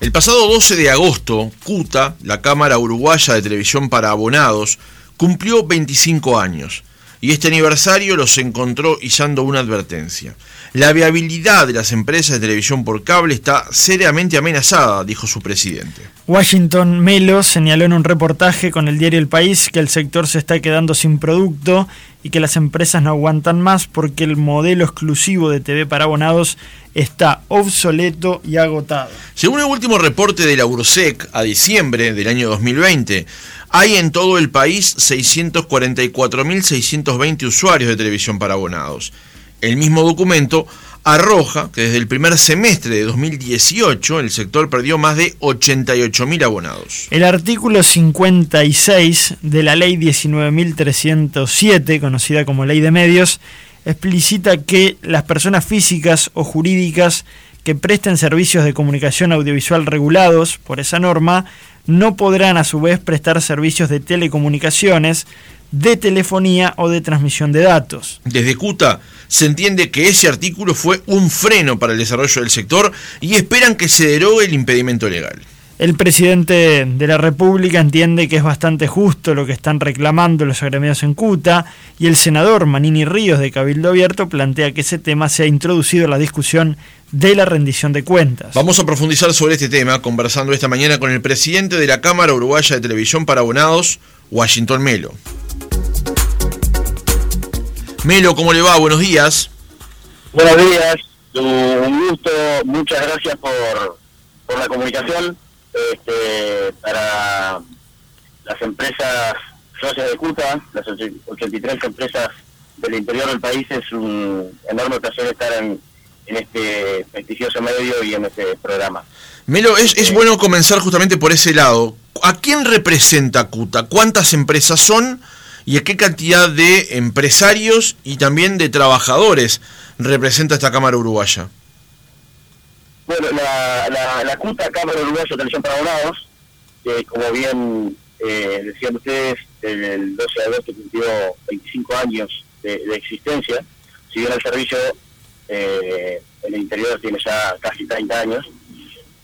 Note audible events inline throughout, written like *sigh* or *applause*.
El pasado 12 de agosto, CUTA, la Cámara Uruguaya de Televisión para Abonados, cumplió 25 años y este aniversario los encontró izando una advertencia. La viabilidad de las empresas de televisión por cable está seriamente amenazada, dijo su presidente. Washington Melo señaló en un reportaje con el diario El País que el sector se está quedando sin producto y que las empresas no aguantan más porque el modelo exclusivo de TV para abonados está obsoleto y agotado. Según el último reporte de la URSEC a diciembre del año 2020, hay en todo el país 644.620 usuarios de televisión para abonados. El mismo documento arroja que desde el primer semestre de 2018 el sector perdió más de 88.000 abonados. El artículo 56 de la ley 19.307, conocida como ley de medios, explicita que las personas físicas o jurídicas que presten servicios de comunicación audiovisual regulados por esa norma no podrán a su vez prestar servicios de telecomunicaciones, de telefonía o de transmisión de datos. Desde CUTA se entiende que ese artículo fue un freno para el desarrollo del sector y esperan que se derogue el impedimento legal. El presidente de la República entiende que es bastante justo lo que están reclamando los agremiados en CUTA y el senador Manini Ríos de Cabildo Abierto plantea que ese tema se ha introducido en la discusión de la rendición de cuentas. Vamos a profundizar sobre este tema conversando esta mañana con el presidente de la Cámara Uruguaya de Televisión para Abonados, Washington Melo. Melo, ¿cómo le va? Buenos días. Buenos días, un gusto, muchas gracias por, por la comunicación. Este, para las empresas socias de CUTA, las 83 empresas del interior del país, es un enorme placer estar en, en este prestigioso medio y en este programa. Melo, es, es bueno comenzar justamente por ese lado. ¿A quién representa CUTA? ¿Cuántas empresas son? y a qué cantidad de empresarios y también de trabajadores representa esta Cámara Uruguaya. Bueno, la, la, la CUTA, Cámara Uruguaya de Televisión para Abonados, que como bien eh, decían ustedes, el 12 de agosto cumplió 25 años de, existencia, si bien el servicio eh, en el interior tiene ya casi 30 años,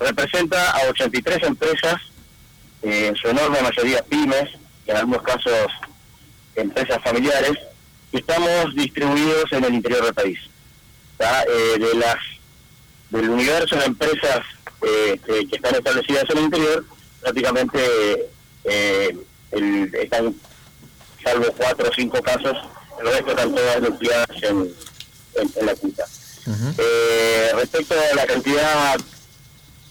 representa a 83 empresas, eh, en su enorme mayoría pymes, en algunos casos empresas familiares, estamos distribuidos en el interior del país. Eh, de las del universo de empresas eh, que, están establecidas en el interior, prácticamente eh, están, salvo cuatro o cinco casos, el resto están todas nucleadas en, en, la quinta. respecto a la cantidad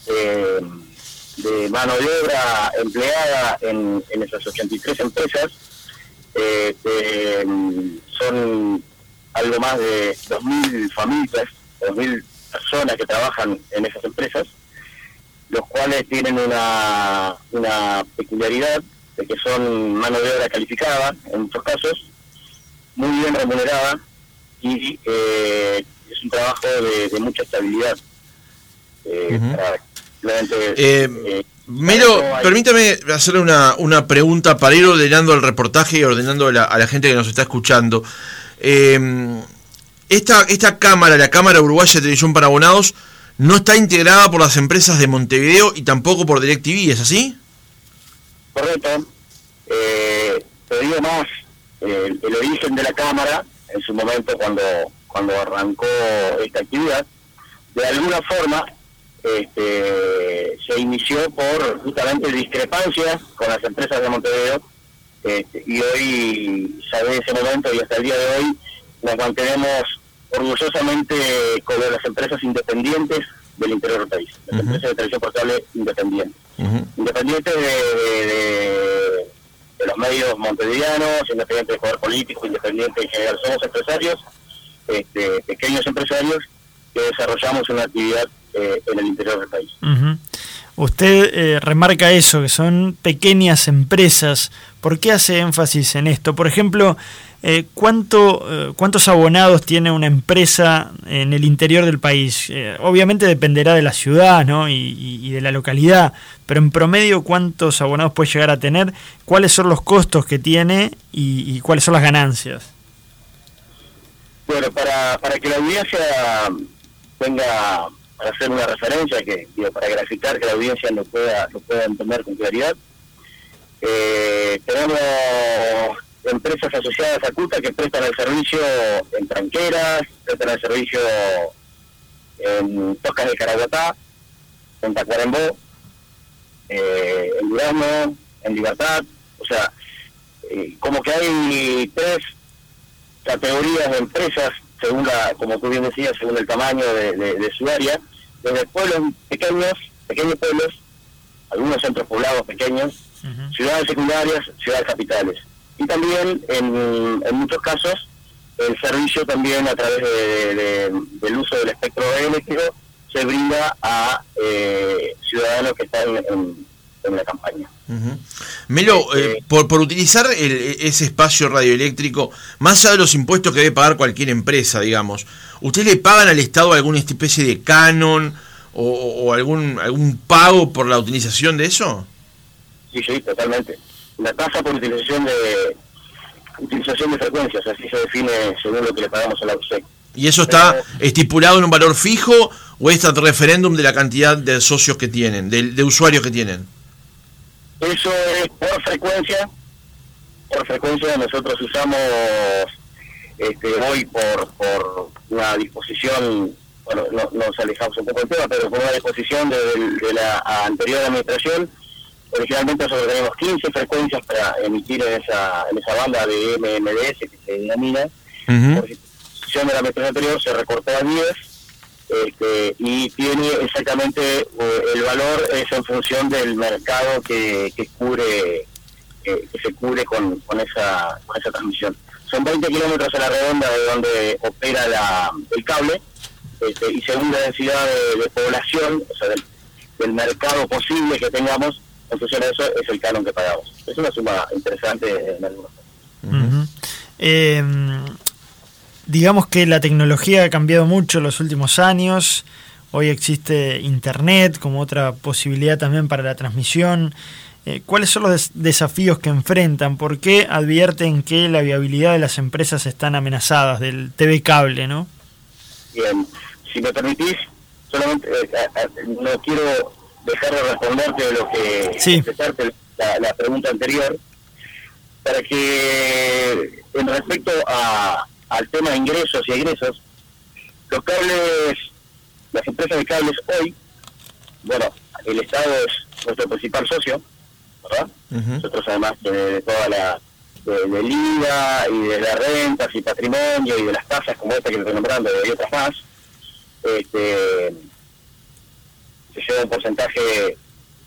de mano de obra empleada en, en esas 83 empresas, eh, son algo más de 2.000 familias, 2.000 personas que trabajan en esas empresas, los cuales tienen una, una peculiaridad de que son mano de obra calificada, en muchos casos, muy bien remunerada y eh, es un trabajo de, mucha estabilidad. Eh, eh Miro, permítame hacerle una, una, pregunta para ir ordenando el reportaje y ordenando a la, gente que nos está escuchando. Eh, esta, esta cámara, la Cámara Uruguaya de Televisión para Abonados, no está integrada por las empresas de Montevideo y tampoco por DirecTV, ¿es así? Correcto. Eh, te más, el origen de la Cámara, en su momento cuando, cuando arrancó esta actividad, de alguna forma este, se inició por justamente discrepancias con las empresas de Montevideo este, y hoy, ya de ese momento y hasta el día de hoy, nos mantenemos orgullosamente con las empresas independientes del interior del país, las empresas de televisión portable independientes. Independientes de, los medios montevideanos, independientes del poder político, independientes en general. Somos empresarios, este, pequeños empresarios, que desarrollamos una actividad eh, en el interior del país. Usted eh, remarca eso, que son pequeñas empresas. ¿Por qué hace énfasis en esto? Por ejemplo, eh, ¿cuánto, ¿cuántos abonados tiene una empresa en el interior del país? obviamente dependerá de la ciudad ¿no? y, de la localidad, pero en promedio, ¿cuántos abonados puede llegar a tener? ¿Cuáles son los costos que tiene y, cuáles son las ganancias? Bueno, para, para que la audiencia tenga para hacer una referencia, que digo, para graficar que la audiencia lo pueda, lo pueda entender con claridad. Eh, tenemos empresas asociadas a CUTA que prestan el servicio en tranqueras, prestan el servicio en Toscas de Caraguatá, en Tacuarembó, eh, en Durazno, en Libertad, o sea, eh, como que hay tres categorías de empresas, según la, como tú bien decías, según el tamaño de, su área, desde pueblos pequeños, pequeños pueblos, algunos centros poblados pequeños, ciudades secundarias, ciudades capitales. Y también, en, en muchos casos, el servicio también a través del uso del espectro eléctrico se brinda a eh, ciudadanos que están en, la campaña. Melo, eh, por, por utilizar ese espacio radioeléctrico, más allá de los impuestos que debe pagar cualquier empresa, digamos, ¿usted le pagan al Estado alguna especie de canon o, algún algún pago por la utilización de eso? Sí, sí, totalmente. La tasa por utilización de utilización de frecuencias, así se define según lo que le pagamos a la USEC. ¿Y eso está estipulado en un valor fijo o es el referéndum de la cantidad de socios que tienen, de, usuarios que tienen? Eso es por frecuencia. Por frecuencia nosotros usamos este, hoy por, por una disposición, bueno, no, nos alejamos un poco del tema, pero por una disposición de, de la anterior administración, originalmente nosotros tenemos 15 frecuencias para emitir en esa, en esa banda de MMDS que se denomina. Por decisión de la administración anterior se recortó a 10 este, y tiene exactamente eh, el valor es en función del mercado que, que cubre que se cubre con, con, esa, con esa transmisión. Son 20 kilómetros a la redonda de donde opera la, el cable este, y según la densidad de, población, o sea, del, del mercado posible que tengamos, en función de eso es el canon que pagamos. Es una suma interesante en algunos em, digamos que la tecnología ha cambiado mucho en los últimos años. Hoy existe Internet como otra posibilidad también para la transmisión. Eh, ¿Cuáles son los desafíos que enfrentan? ¿Por qué advierten que la viabilidad de las empresas están amenazadas del TV cable, no? Bien, si me permitís, solamente eh, eh, no quiero dejar de responderte lo que sí. la, pregunta anterior para que en respecto a, al tema de ingresos y egresos los cables las empresas de cables hoy bueno el Estado es nuestro principal socio ¿verdad? nosotros además de, toda la de, del IVA y de las rentas y patrimonio y de las tasas como esta que estoy nombrando y otras más este se lleva un porcentaje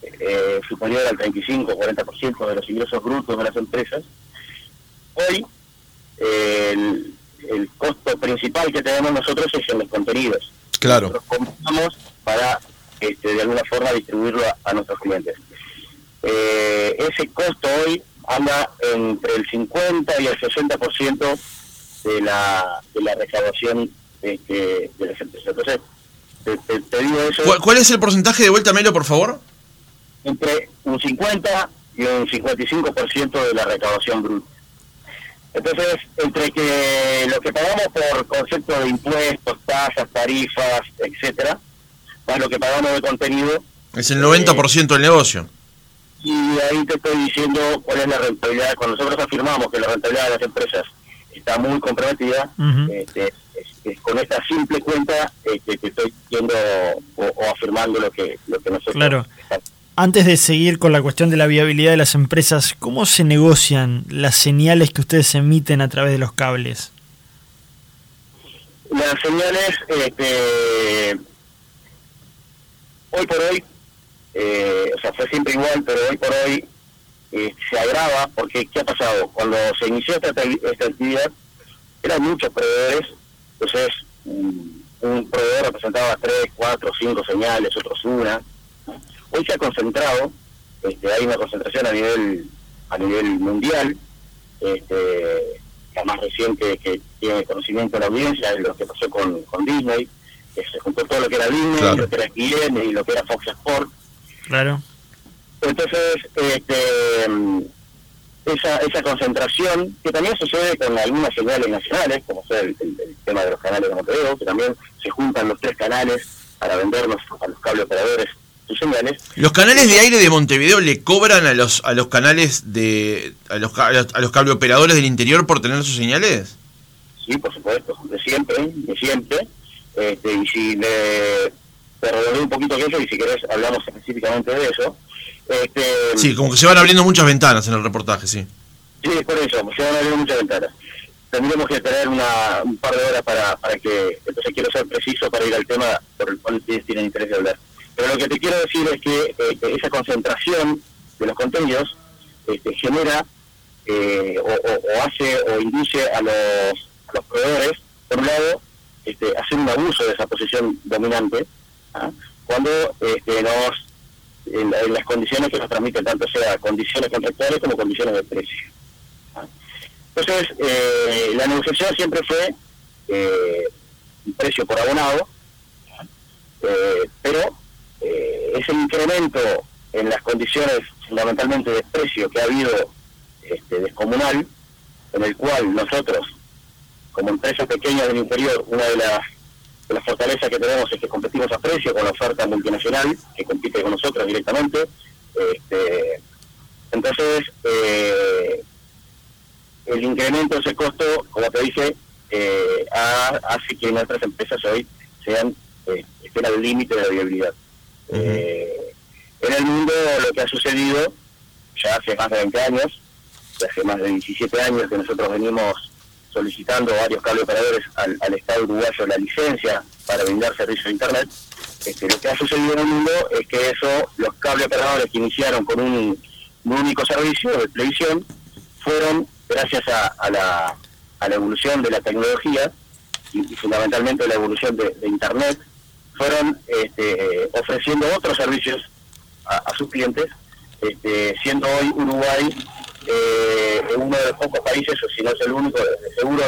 eh, superior al 35-40% de los ingresos brutos de las empresas. Hoy, el, costo principal que tenemos nosotros es en los contenidos. Claro. Nosotros compramos para, este, de alguna forma, distribuirlo a, nuestros clientes. Eh, ese costo hoy anda entre el 50 y el 60% de la, de la recaudación este, de las empresas. Entonces, ¿Cuál, es el porcentaje de vuelta, Melo, por favor? Entre un 50 y un 55% de la recaudación bruta. Entonces, entre que lo que pagamos por concepto de impuestos, tasas, tarifas, etcétera, más lo que pagamos de contenido. Es el 90% del negocio. Y ahí te estoy diciendo cuál es la rentabilidad. Cuando nosotros afirmamos que la rentabilidad de las empresas está muy comprometida, este, con esta simple cuenta este, que estoy diciendo o, afirmando lo que, lo que nosotros... Claro. Antes de seguir con la cuestión de la viabilidad de las empresas, ¿cómo se negocian las señales que ustedes emiten a través de los cables? Las señales, este, hoy por hoy, eh, o sea, fue siempre igual, pero hoy por hoy eh, se agrava porque ¿qué ha pasado? Cuando se inició esta, esta actividad, eran muchos proveedores entonces, un, proveedor representaba tres, cuatro, cinco señales, otros una. Hoy se ha concentrado, este, hay una concentración a nivel a nivel mundial, este, la más reciente que tiene conocimiento de la audiencia es lo que pasó con, con Disney, que se juntó todo lo que era Disney, lo que era ESPN y lo que era Fox Sports. Claro. Entonces, este, esa, esa concentración, que también sucede con algunas señales nacionales, como sea el, tema de los canales de Montevideo, que también se juntan los tres canales para vendernos a los cable operadores sus señales. ¿Los canales de aire de Montevideo le cobran a los a los canales de a los, a los cable operadores del interior por tener sus señales? Sí, por supuesto, de siempre, de siempre. Este, y si me te un poquito eso y si querés hablamos específicamente de eso. Este, sí, como que se van abriendo muchas ventanas en el reportaje, sí. Sí, por eso, se van abriendo muchas ventanas. Tendríamos que tener una, un par de horas para, para que, entonces quiero ser preciso para ir al tema por el cual ustedes tienen interés de hablar. Pero lo que te quiero decir es que este, esa concentración de los contenidos este, genera eh, o, hace o induce a los, a los proveedores, por un lado, este, hacer un abuso de esa posición dominante, cuando este, nos en, las condiciones que nos transmiten, tanto sea condiciones contractuales como condiciones de precio. ¿ah? Entonces, eh, la negociación siempre fue eh, un precio por abonado, ¿ah? eh, pero ese incremento en las condiciones fundamentalmente de precio que ha habido este, descomunal, en el cual nosotros, como empresa pequeña del interior, una de las la fortaleza que tenemos es que competimos a precio con la oferta multinacional que compite con nosotros directamente. Este, entonces, eh, el incremento de ese costo, como te dije, eh, hace que nuestras empresas hoy sean eh, estén al límite de la viabilidad. en el mundo lo que ha sucedido ya hace más de 20 años, hace más de 17 años que nosotros venimos solicitando varios cable operadores al, Estado uruguayo la licencia para brindar servicios de Internet. Este, lo que ha sucedido en el mundo es que eso, los cable operadores que iniciaron con un, único servicio de televisión, fueron, gracias a, la, a la evolución de la tecnología y, fundamentalmente la evolución de, Internet, fueron este, ofreciendo otros servicios a, sus clientes, este, siendo hoy Uruguay eh, uno de los pocos países, o si no es el único, seguro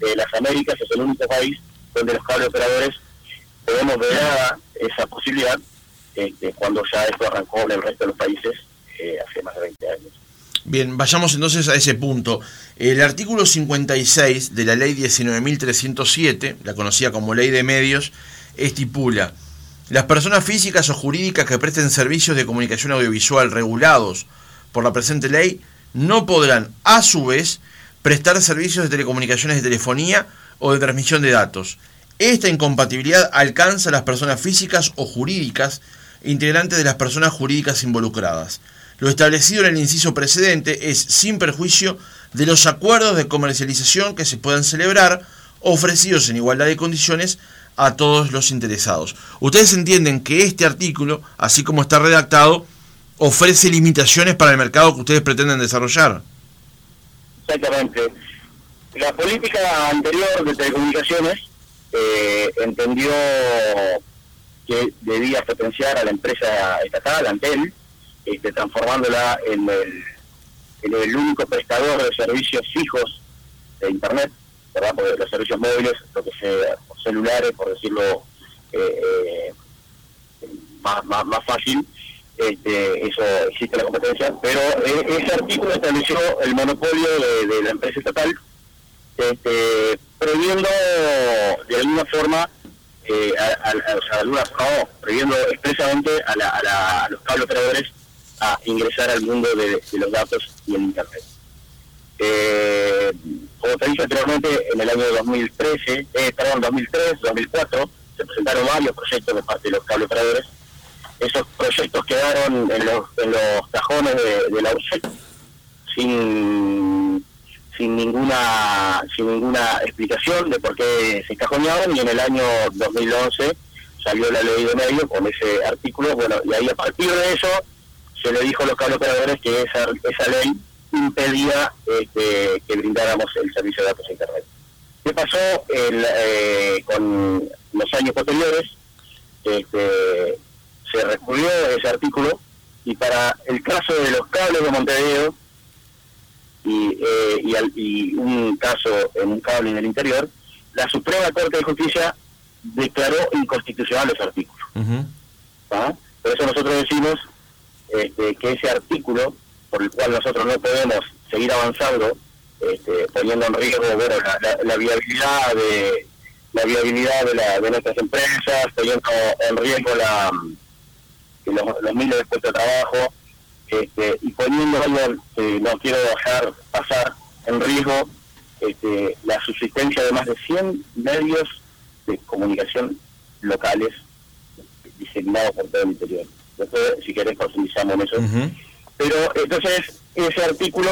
de, las Américas, es el único país donde los cable operadores podemos ver esa posibilidad este, cuando ya esto arrancó en el resto de los países eh, hace más de 20 años. Bien, vayamos entonces a ese punto. El artículo 56 de la ley 19.307, la conocida como ley de medios, estipula, las personas físicas o jurídicas que presten servicios de comunicación audiovisual regulados por la presente ley no podrán, a su vez, prestar servicios de telecomunicaciones de telefonía o de transmisión de datos. Esta incompatibilidad alcanza a las personas físicas o jurídicas integrantes de las personas jurídicas involucradas. Lo establecido en el inciso precedente es sin perjuicio de los acuerdos de comercialización que se puedan celebrar, ofrecidos en igualdad de condiciones a todos los interesados. Ustedes entienden que este artículo, así como está redactado, ofrece limitaciones para el mercado que ustedes pretenden desarrollar. Exactamente. La política anterior de telecomunicaciones eh, entendió que debía potenciar a la empresa estatal, Antel, este, transformándola en el, en el único prestador de servicios fijos de Internet, ¿verdad? Porque los servicios móviles, lo que sea, celulares, por decirlo eh, eh, más, más, más fácil, este, eso existe la competencia, pero eh, ese artículo estableció el monopolio de, la empresa estatal, este, prohibiendo de alguna forma, eh, o sea, alguna, no, prohibiendo expresamente a, los cable operadores a ingresar al mundo de, los datos y el Internet. Eh, como te dije anteriormente, en el año 2013, eh, perdón, 2003, 2004, se presentaron varios proyectos de parte de los cable operadores esos proyectos quedaron en los, en los cajones de, la UCET sin sin ninguna sin ninguna explicación de por qué se cajonearon y en el año 2011 salió la ley de medio con ese artículo bueno y ahí a partir de eso se le dijo a los cable operadores que esa, esa ley impedía este, que brindáramos el servicio de datos a internet ¿qué pasó eh, con los años posteriores? Este, se recurrió a ese artículo y para el caso de los cables de Montevideo y, eh, y, un caso en un cable en el interior, la Suprema Corte de Justicia declaró inconstitucional ese artículo. ¿Ah? Por eso nosotros decimos este, que ese artículo, por el cual nosotros no podemos seguir avanzando, este, poniendo en riesgo la, viabilidad de, la viabilidad de, la, de nuestras empresas, poniendo en riesgo la, los, miles de puestos de trabajo este, y poniendo algo que no quiero dejar pasar en riesgo este, la subsistencia de más de 100 medios de comunicación locales diseminados por todo el interior. Después, si querés, profundizamos en eso. Pero entonces, ese artículo,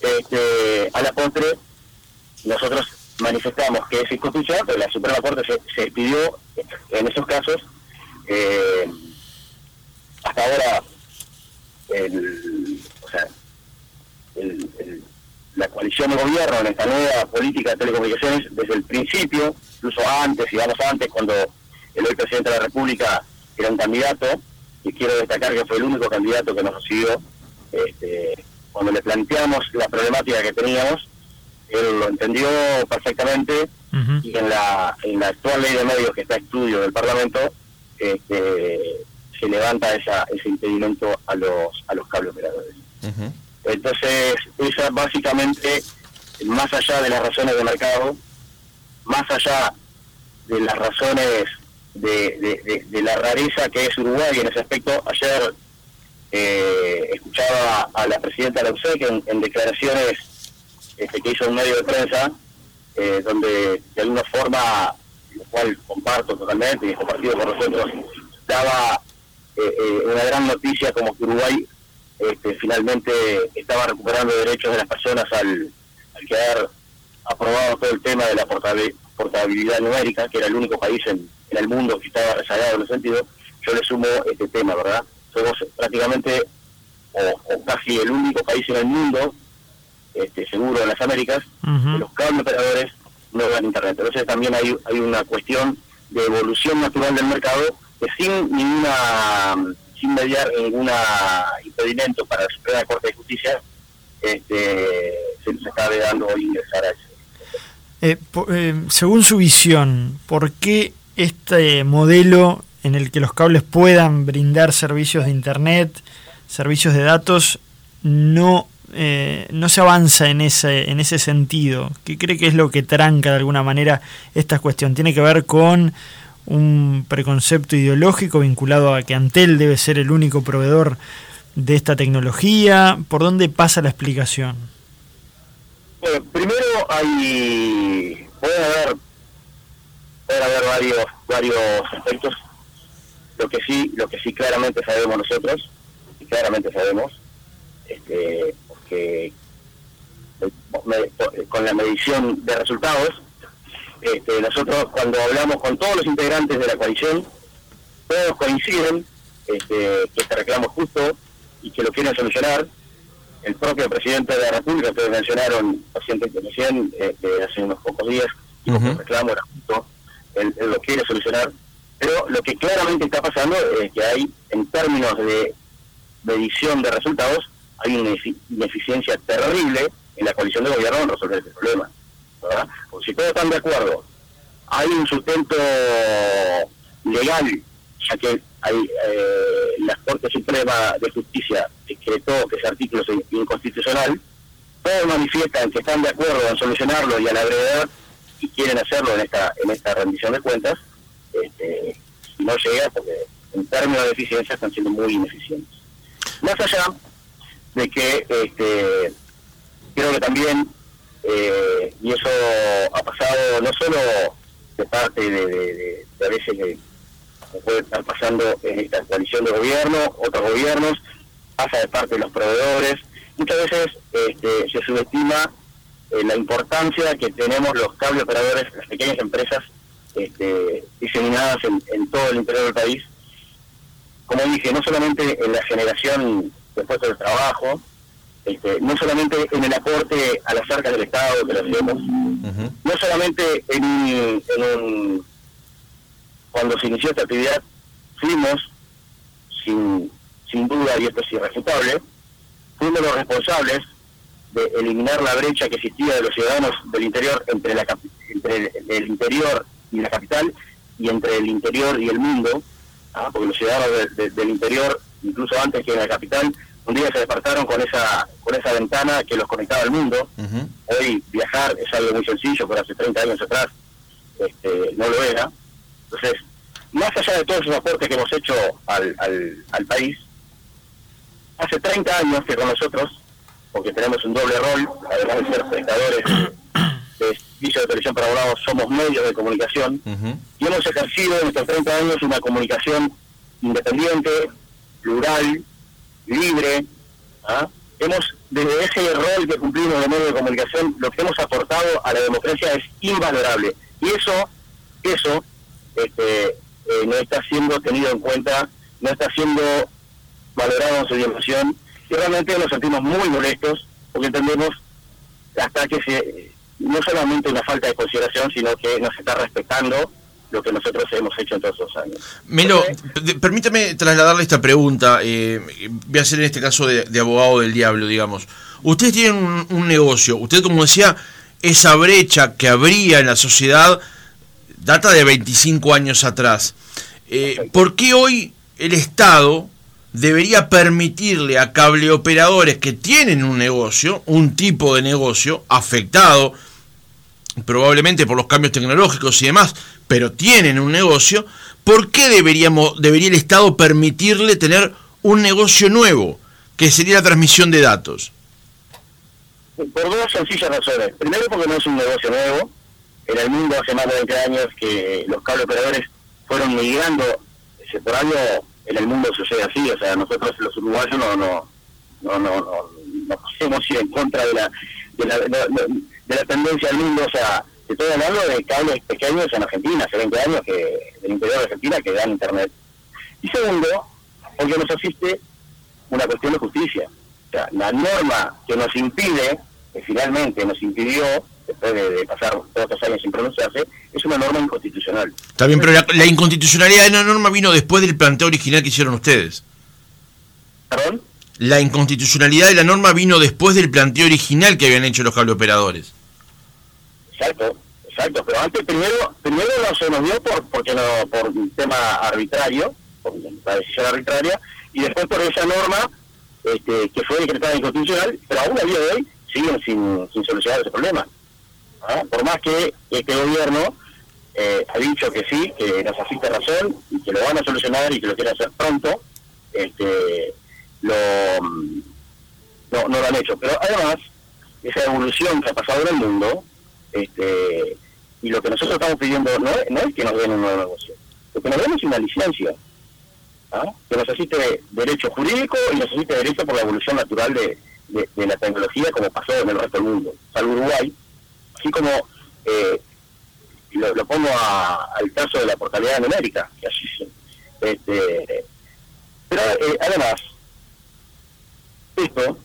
este, a la postre, nosotros manifestamos que es inconstitucional, pero la Suprema Corte se, pidió en esos casos, eh, hasta ahora, el, o sea, la coalición de gobierno en esta nueva política de telecomunicaciones, desde el principio, incluso antes, y vamos antes, cuando el hoy presidente de la República era un candidato, y quiero destacar que fue el único candidato que nos recibió, este, cuando le planteamos la problemática que teníamos, él lo entendió perfectamente y en la, en la actual ley de medios que está a estudio del Parlamento este, se levanta esa, ese impedimento a los, a los cable operadores. Entonces, esa básicamente, más allá de las razones de mercado, más allá de las razones de, la rareza que es Uruguay en ese aspecto, ayer eh, escuchaba a la presidenta de que en declaraciones este, que hizo un medio de prensa, eh, donde de alguna forma, lo cual comparto totalmente y es compartido por nosotros, daba eh, eh, una gran noticia como que Uruguay este, finalmente estaba recuperando derechos de las personas al, al quedar aprobado todo el tema de la portabilidad numérica, que era el único país en, el mundo que estaba rezagado en ese sentido, yo le sumo este tema, ¿verdad? Somos prácticamente o casi el único país en el mundo este, seguro en las Américas, los cable operadores no dan internet. Entonces también hay, hay una cuestión de evolución natural del mercado que sin ninguna sin mediar ninguna impedimento para la Suprema Corte de Justicia este, se nos está dando hoy ingresar a eso. Eh, eh, según su visión, ¿por qué este modelo en el que los cables puedan brindar servicios de Internet, servicios de datos, no eh, no se avanza en ese, en ese sentido? ¿Qué cree que es lo que tranca de alguna manera esta cuestión? ¿Tiene que ver con un preconcepto ideológico vinculado a que Antel debe ser el único proveedor de esta tecnología? ¿Por dónde pasa la explicación? Bueno, primero hay puede haber puede haber varios varios aspectos. Lo que sí lo que sí claramente sabemos nosotros claramente sabemos este, que con la medición de resultados, este, nosotros cuando hablamos con todos los integrantes de la coalición, todos coinciden este, que este reclamo es justo y que lo quieren solucionar. El propio presidente de la República, ustedes mencionaron recién, este, hace unos pocos días, que el reclamo era justo, él, lo quiere solucionar. Pero lo que claramente está pasando es que hay, en términos de medición de resultados, hay una ineficiencia terrible en la coalición de gobierno en resolver este problema. ¿verdad? Porque si todos están de acuerdo, hay un sustento legal, ya que hay eh, la Corte Suprema de Justicia decretó que ese artículo es inconstitucional, todos manifiestan que están de acuerdo en solucionarlo y a la y quieren hacerlo en esta en esta rendición de cuentas, este, no llega porque en términos de eficiencia están siendo muy ineficientes. Más allá de que este, creo que también, eh, y eso ha pasado no solo de parte de, de, a veces puede estar pasando en esta coalición de gobierno, otros gobiernos, pasa de parte de los proveedores, muchas veces este, se subestima eh, la importancia que tenemos los cable operadores, las pequeñas empresas este, diseminadas en, en todo el interior del país, como dije, no solamente en la generación de puestos de trabajo, este, no solamente en el aporte a las arcas del Estado que lo hacemos, no solamente en, en cuando se inició esta actividad, fuimos, sin, sin duda, y esto es irrefutable, fuimos los responsables de eliminar la brecha que existía de los ciudadanos del interior entre, la, entre el, interior y la capital y entre el interior y el mundo, ¿ah? porque los ciudadanos del interior incluso antes que en la capital, un día se despertaron con esa con esa ventana que los conectaba al mundo. Hoy viajar es algo muy sencillo, pero hace 30 años atrás este, no lo era. Entonces, más allá de todos esos aportes que hemos hecho al, al, al país, hace 30 años que con nosotros, porque tenemos un doble rol, además de ser prestadores *coughs* de servicio de televisión para abogados, somos medios de comunicación, y hemos ejercido en estos 30 años una comunicación independiente, plural, libre. ¿ah? Hemos, desde ese rol que cumplimos de medio de comunicación, lo que hemos aportado a la democracia es invalorable. Y eso, eso este, eh, no está siendo tenido en cuenta, no está siendo valorado en su dimensión, y realmente nos sentimos muy molestos porque entendemos hasta que se no solamente una falta de consideración, sino que nos está respetando lo que nosotros hemos hecho en todos los años. Melo, permítame trasladarle esta pregunta, eh, voy a ser en este caso de, abogado del diablo, digamos. Ustedes tienen un, negocio, usted como decía, esa brecha que habría en la sociedad data de 25 años atrás. Eh, ¿Por qué hoy el Estado debería permitirle a cableoperadores que tienen un negocio, un tipo de negocio afectado probablemente por los cambios tecnológicos y demás, pero tienen un negocio, ¿por qué deberíamos, debería el Estado permitirle tener un negocio nuevo, que sería la transmisión de datos? Por dos sencillas razones. Primero porque no es un negocio nuevo. En el mundo hace más de 20 años que los cable operadores fueron migrando. Por algo en el mundo sucede así. O sea, nosotros los uruguayos no no no no, no, no ir en contra de la, de la, de la tendencia del mundo. O sea, estoy hablando de cables pequeños en Argentina, hace 20 años que del interior de Argentina que dan internet. Y segundo, porque nos asiste una cuestión de justicia. O sea, la norma que nos impide, que finalmente nos impidió, después de, pasar todos estos años sin pronunciarse, es una norma inconstitucional. Está bien, pero la, inconstitucionalidad de la norma vino después del planteo original que hicieron ustedes. ¿Perdón? La inconstitucionalidad de la norma vino después del planteo original que habían hecho los cableoperadores. Exacto, exacto, pero antes primero primero no se nos dio por porque no por un tema arbitrario, por la decisión arbitraria, y después por esa norma este, que fue decretada inconstitucional, pero aún a día de hoy siguen sin, sin solucionar ese problema. ¿Ah? Por más que este gobierno eh, ha dicho que sí, que nos asiste razón y que lo van a solucionar y que lo quieren hacer pronto, este, lo, no, no lo han hecho. Pero además, esa evolución que ha pasado en el mundo, este, y lo que nosotros estamos pidiendo no es, no es que nos den un nuevo negocio, lo que nos den es una licencia, ¿ah? que nos asiste derecho jurídico y nos asiste derecho por la evolución natural de, de, la tecnología como pasó en el resto del mundo, salvo Uruguay, así como eh, lo, pongo al caso de la portalidad numérica, que así este, pero eh, además, esto,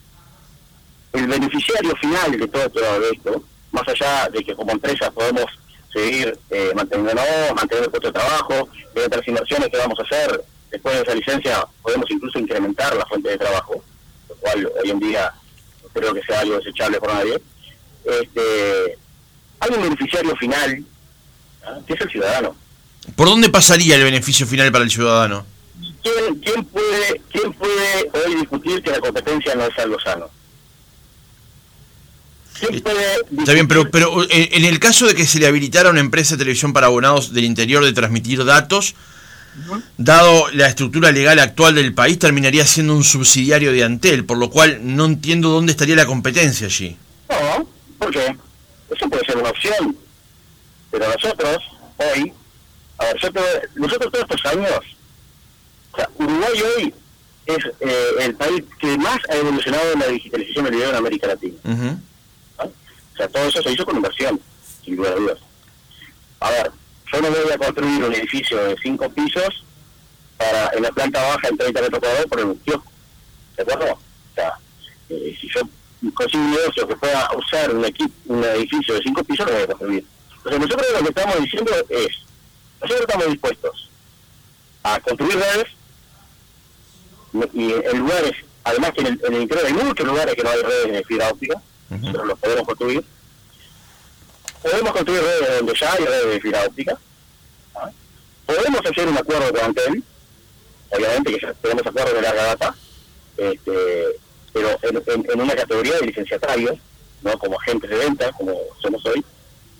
el beneficiario final de todo, esto, más allá de que como empresa podemos seguir eh, manteniendo manteniendo el puesto de trabajo, de otras inversiones que vamos a hacer después de esa licencia, podemos incluso incrementar la fuente de trabajo, lo cual hoy en día creo que sea algo desechable por nadie. Este, hay un beneficiario final, ¿ah? que es el ciudadano. ¿Por dónde pasaría el beneficio final para el ciudadano? ¿Quién, quién, puede, ¿Quién puede hoy discutir que la competencia no es algo sano? Está bien, pero, pero eh, en el caso de que se le habilitara a una empresa de televisión para abonados del interior de transmitir datos, dado la estructura legal actual del país, terminaría siendo un subsidiario de Antel, por lo cual no entiendo dónde estaría la competencia allí. No, ¿por qué? Eso puede ser una opción. Pero nosotros, hoy, a ver, nosotros todos estos años, o sea, Uruguay hoy es eh, el país que más ha evolucionado en la digitalización del video en América Latina. O sea, todo eso se hizo con inversión, sin duda de dudas. A ver, yo no voy a construir un edificio de cinco pisos para en la planta baja en 30 metros cuadrados por el kiosco. ¿De acuerdo? O sea, eh, si yo consigo un negocio que pueda usar un, equipo, un edificio de cinco pisos, lo voy a construir. Entonces, nosotros lo que estamos diciendo es, nosotros estamos dispuestos a construir redes y en lugares, además que en el, en el interior hay muchos lugares que no hay redes de fibra óptica, pero lo podemos construir. Podemos construir redes donde ya hay redes de fibra óptica. Podemos hacer un acuerdo con Antel, obviamente que ya tenemos acuerdos de larga data, este, pero en, una categoría de licenciatarios, no como agentes de venta, como somos hoy,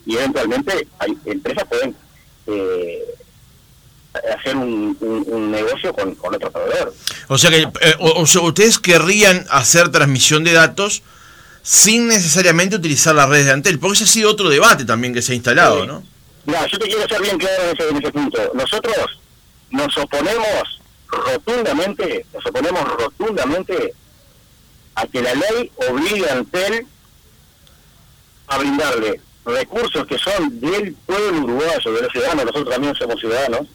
y eventualmente hay empresas pueden eh, hacer un, negocio con, otro proveedor. O sea que eh, ustedes querrían hacer transmisión de datos sin necesariamente utilizar las redes de Antel, porque ese ha sido otro debate también que se ha instalado, ¿no? No, yo te quiero ser bien claro en ese, en ese punto. Nosotros nos oponemos rotundamente, nos oponemos rotundamente a que la ley obligue a Antel a brindarle recursos que son del pueblo uruguayo, de los ciudadanos, nosotros también somos ciudadanos,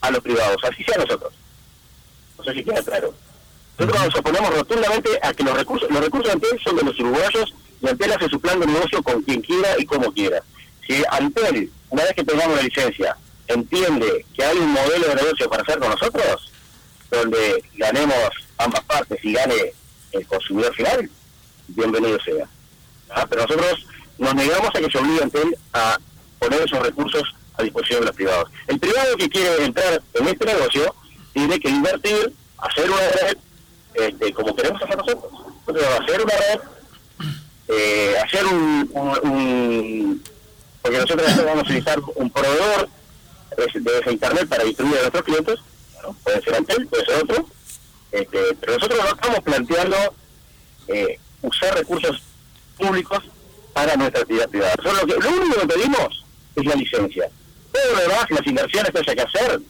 a los privados, así sea nosotros. No sé si queda claro. Nosotros nos oponemos rotundamente a que los recursos, los recursos de Antel son de los uruguayos y Antel hace su plan de negocio con quien quiera y como quiera. Si Antel, una vez que tengamos la licencia, entiende que hay un modelo de negocio para hacer con nosotros, donde ganemos ambas partes y gane el consumidor final, bienvenido sea. ¿Ah? Pero nosotros nos negamos a que se obligue Antel a poner esos recursos a disposición de los privados. El privado que quiere entrar en este negocio tiene que invertir, hacer una red, este, como queremos hacer nosotros. hacer una red, eh, hacer un, Porque nosotros vamos a utilizar un proveedor de, ese Internet para distribuir a nuestros clientes, puede ser Antel, puede ser otro, este, pero nosotros no estamos planteando eh, usar recursos públicos para nuestra actividad privada. lo, único que pedimos es la licencia. Todo lo demás, las inversiones que haya que hacer,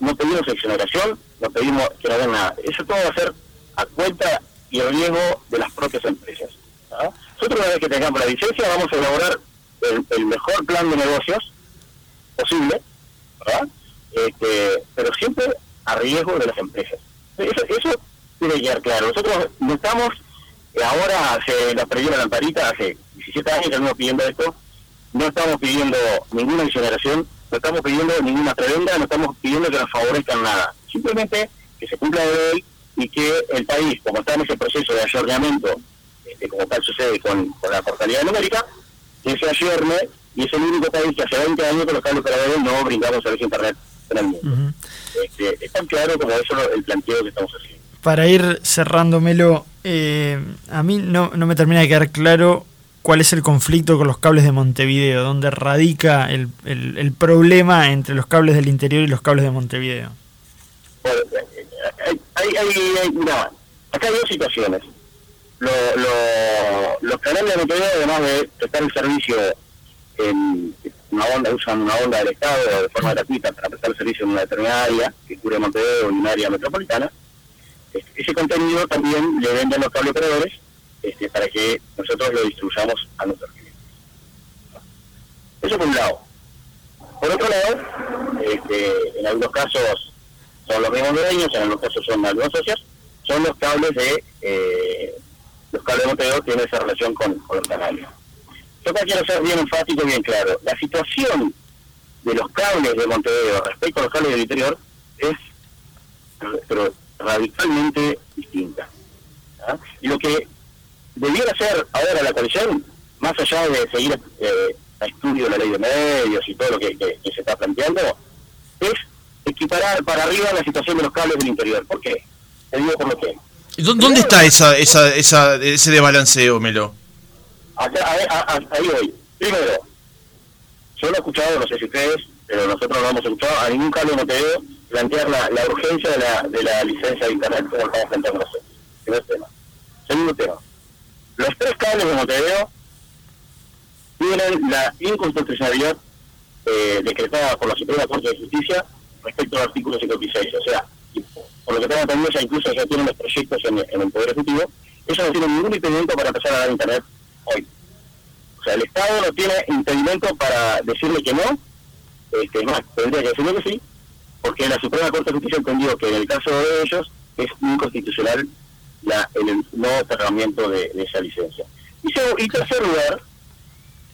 no pedimos exoneración, no pedimos que no hagan nada. Eso todo va a ser a cuenta y riesgo de las propias empresas. Nosotros una vez que tengamos la licencia vamos a elaborar el, mejor plan de negocios posible, ¿verdad? Este, pero siempre a riesgo de las empresas. Eso, eso que quedar claro. Nosotros no estamos, ahora se nos perdió la lamparita, hace 17 años que estamos pidiendo esto, no estamos pidiendo ninguna exoneración, no estamos pidiendo ninguna prebenda, no estamos pidiendo que nos favorezcan nada. Simplemente que se cumpla la ley y que el país, como está en ese proceso de ayornamiento, este, como tal sucede con, la portalidad numérica, que se ayorne y es el único país que hace 20 años que los cables operadores no brindamos servicio internet en el mundo. este, es tan claro como eso el planteo que estamos haciendo. Para ir cerrándomelo, eh, a mí no, no me termina de quedar claro cuál es el conflicto con los cables de Montevideo, dónde radica el, el, problema entre los cables del interior y los cables de Montevideo. Bueno, hay, hay, mira, acá hay dos situaciones. Lo, los canales de Montevideo, además de prestar el servicio en una onda, usan una onda del Estado de forma gratuita para prestar servicio en una determinada área, que cubre Montevideo en un área metropolitana, ese contenido también le venden los cable operadores este, para que nosotros lo distribuyamos a nuestros clientes. Eso por un lado. Por otro lado, este, en algunos casos son los mismos dueños, en algunos casos son algunos socios, son los cables de eh, los cables de Montevideo tienen esa relación con los canales. Yo quiero ser bien enfático y bien claro. La situación de los cables de Montevideo respecto a los cables del interior es pero radicalmente distinta. ¿ah? Y lo que debiera ser ahora la coalición, más allá de seguir eh, a estudio de la ley de medios y todo lo que, se está planteando, es equiparar para arriba la situación de los cables del interior. ¿Por qué? Te digo por lo que. ¿Dónde está esa, esa, esa, ese desbalanceo, Melo? Ahí voy. Primero, yo lo he escuchado, no sé si ustedes, pero nosotros no hemos escuchado a ningún cable Montevideo plantear la, urgencia de la, de la licencia de Internet como estamos planteando nosotros. Tema. Segundo tema. Los tres cables de Montevideo tienen la inconstitucionalidad eh, decretada por la Suprema Corte de Justicia respecto al artículo 56. O sea, por lo que tengo entendido, ya incluso ya tienen los proyectos en, el Poder Ejecutivo. Ellos no tienen ningún impedimento para empezar a dar Internet hoy. O sea, el Estado no tiene impedimento para decirle que no, este, más, tendría que decirle que sí, porque la Suprema Corte de Justicia entendió que en el caso de ellos es inconstitucional la, el no otorgamiento de, esa licencia. Y, tercer lugar,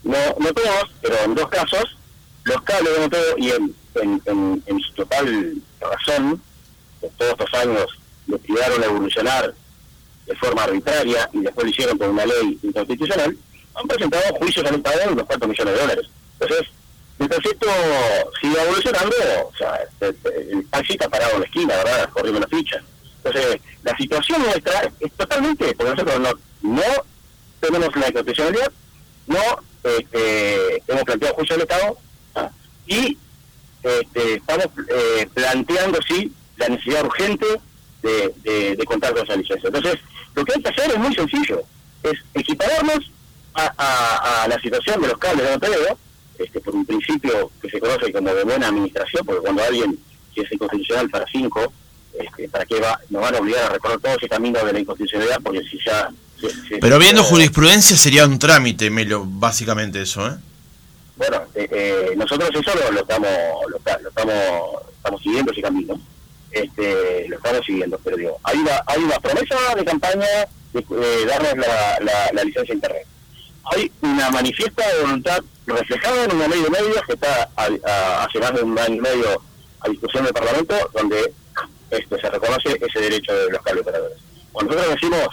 no, no todos, pero en dos casos, los cables de motor y en, en, en, su total razón, todos estos años lo tiraron a evolucionar de forma arbitraria y después lo hicieron con una ley inconstitucional, han presentado juicios al Estado de unos cuantos millones de dólares. Entonces, el concepto sigue evolucionando, o sea, el taxi está parado en la esquina, ¿verdad? Corriendo la ficha. Entonces, la situación nuestra es totalmente, porque nosotros no, no tenemos la inconstitucionalidad, no este, hemos planteado juicio al Estado y este, estamos eh, planteando, sí, la necesidad urgente de, contar con esa licencia. Entonces, lo que hay que hacer es muy sencillo, es equipararnos a, la situación de los cables de Montevideo, este, por un principio que se conoce como de buena administración, porque cuando alguien que es inconstitucional para cinco, este, ¿para qué va? nos van a obligar a recorrer todo ese camino de la inconstitucionalidad? Porque si ya... Pero viendo jurisprudencia sería un trámite, Melo, básicamente eso, ¿eh? Bueno, eh, eh, nosotros eso lo, estamos lo, estamos estamos siguiendo ese camino, este, lo estamos siguiendo, pero digo, hay una, hay una promesa de campaña de, darnos la, la, licencia internet. Hay una manifiesta voluntad reflejada en una ley de medios que está hace más de un año y medio a discusión del Parlamento, donde este, se reconoce ese derecho de los cable operadores. Cuando nosotros decimos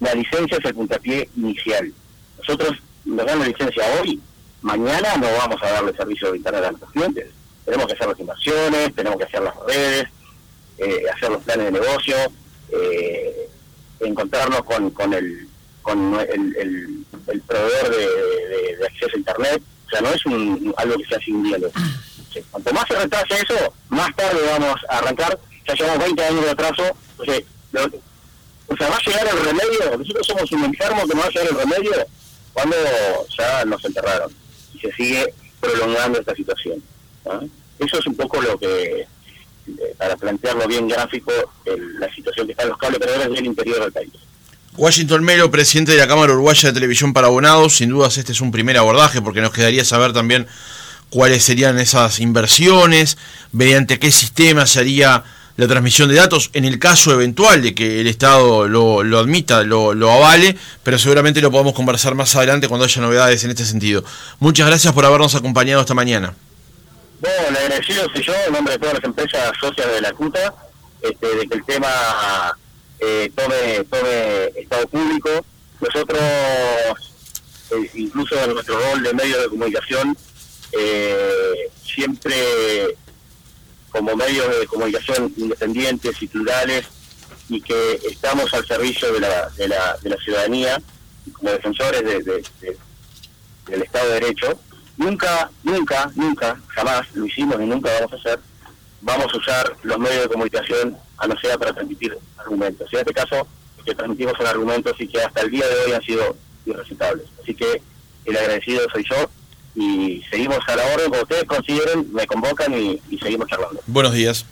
la licencia es el puntapié inicial, nosotros nos dan la licencia hoy, mañana no vamos a darle servicio de internet a nuestros clientes. Tenemos que hacer las inversiones, tenemos que hacer las redes, eh, hacer los planes de negocio, eh, encontrarnos con, con el con el, el, proveedor de, acceso a internet. O sea, no es un, algo que se hace un día. Cuanto más se retrase eso, más tarde vamos a arrancar. Ya llevamos 20 años de atraso. O sea, o sea, va a llegar el remedio. Nosotros somos un enfermo que no va a llegar el remedio cuando ya nos enterraron y se sigue prolongando esta situación. Eso es un poco lo que, para plantearlo bien gráfico, la situación que está en los cables operadores del interior del país. Washington Melo, presidente de la Cámara Uruguaya de Televisión para Abonados, sin dudas este es un primer abordaje porque nos quedaría saber también cuáles serían esas inversiones, mediante qué sistema se haría la transmisión de datos en el caso eventual de que el Estado lo, admita, lo, lo, avale, pero seguramente lo podemos conversar más adelante cuando haya novedades en este sentido. Muchas gracias por habernos acompañado esta mañana. Bueno, le agradecido soy yo, en nombre de todas las empresas socias de la CUTA, este, de que el tema eh, tome, tome estado público. Nosotros, eh, incluso en nuestro rol de medio de comunicación, eh, siempre como medios de comunicación independientes y plurales y que estamos al servicio de la, de la, de la ciudadanía como defensores de, del Estado de Derecho. Nunca, nunca, nunca, jamás lo hicimos y nunca vamos a hacer, vamos a usar los medios de comunicación a no ser para transmitir argumentos. En este caso, que transmitimos son argumentos y que hasta el día de hoy han sido irrecitables. Así que el agradecido soy yo y seguimos a la orden, como ustedes consideren, me convocan y seguimos charlando. Buenos días.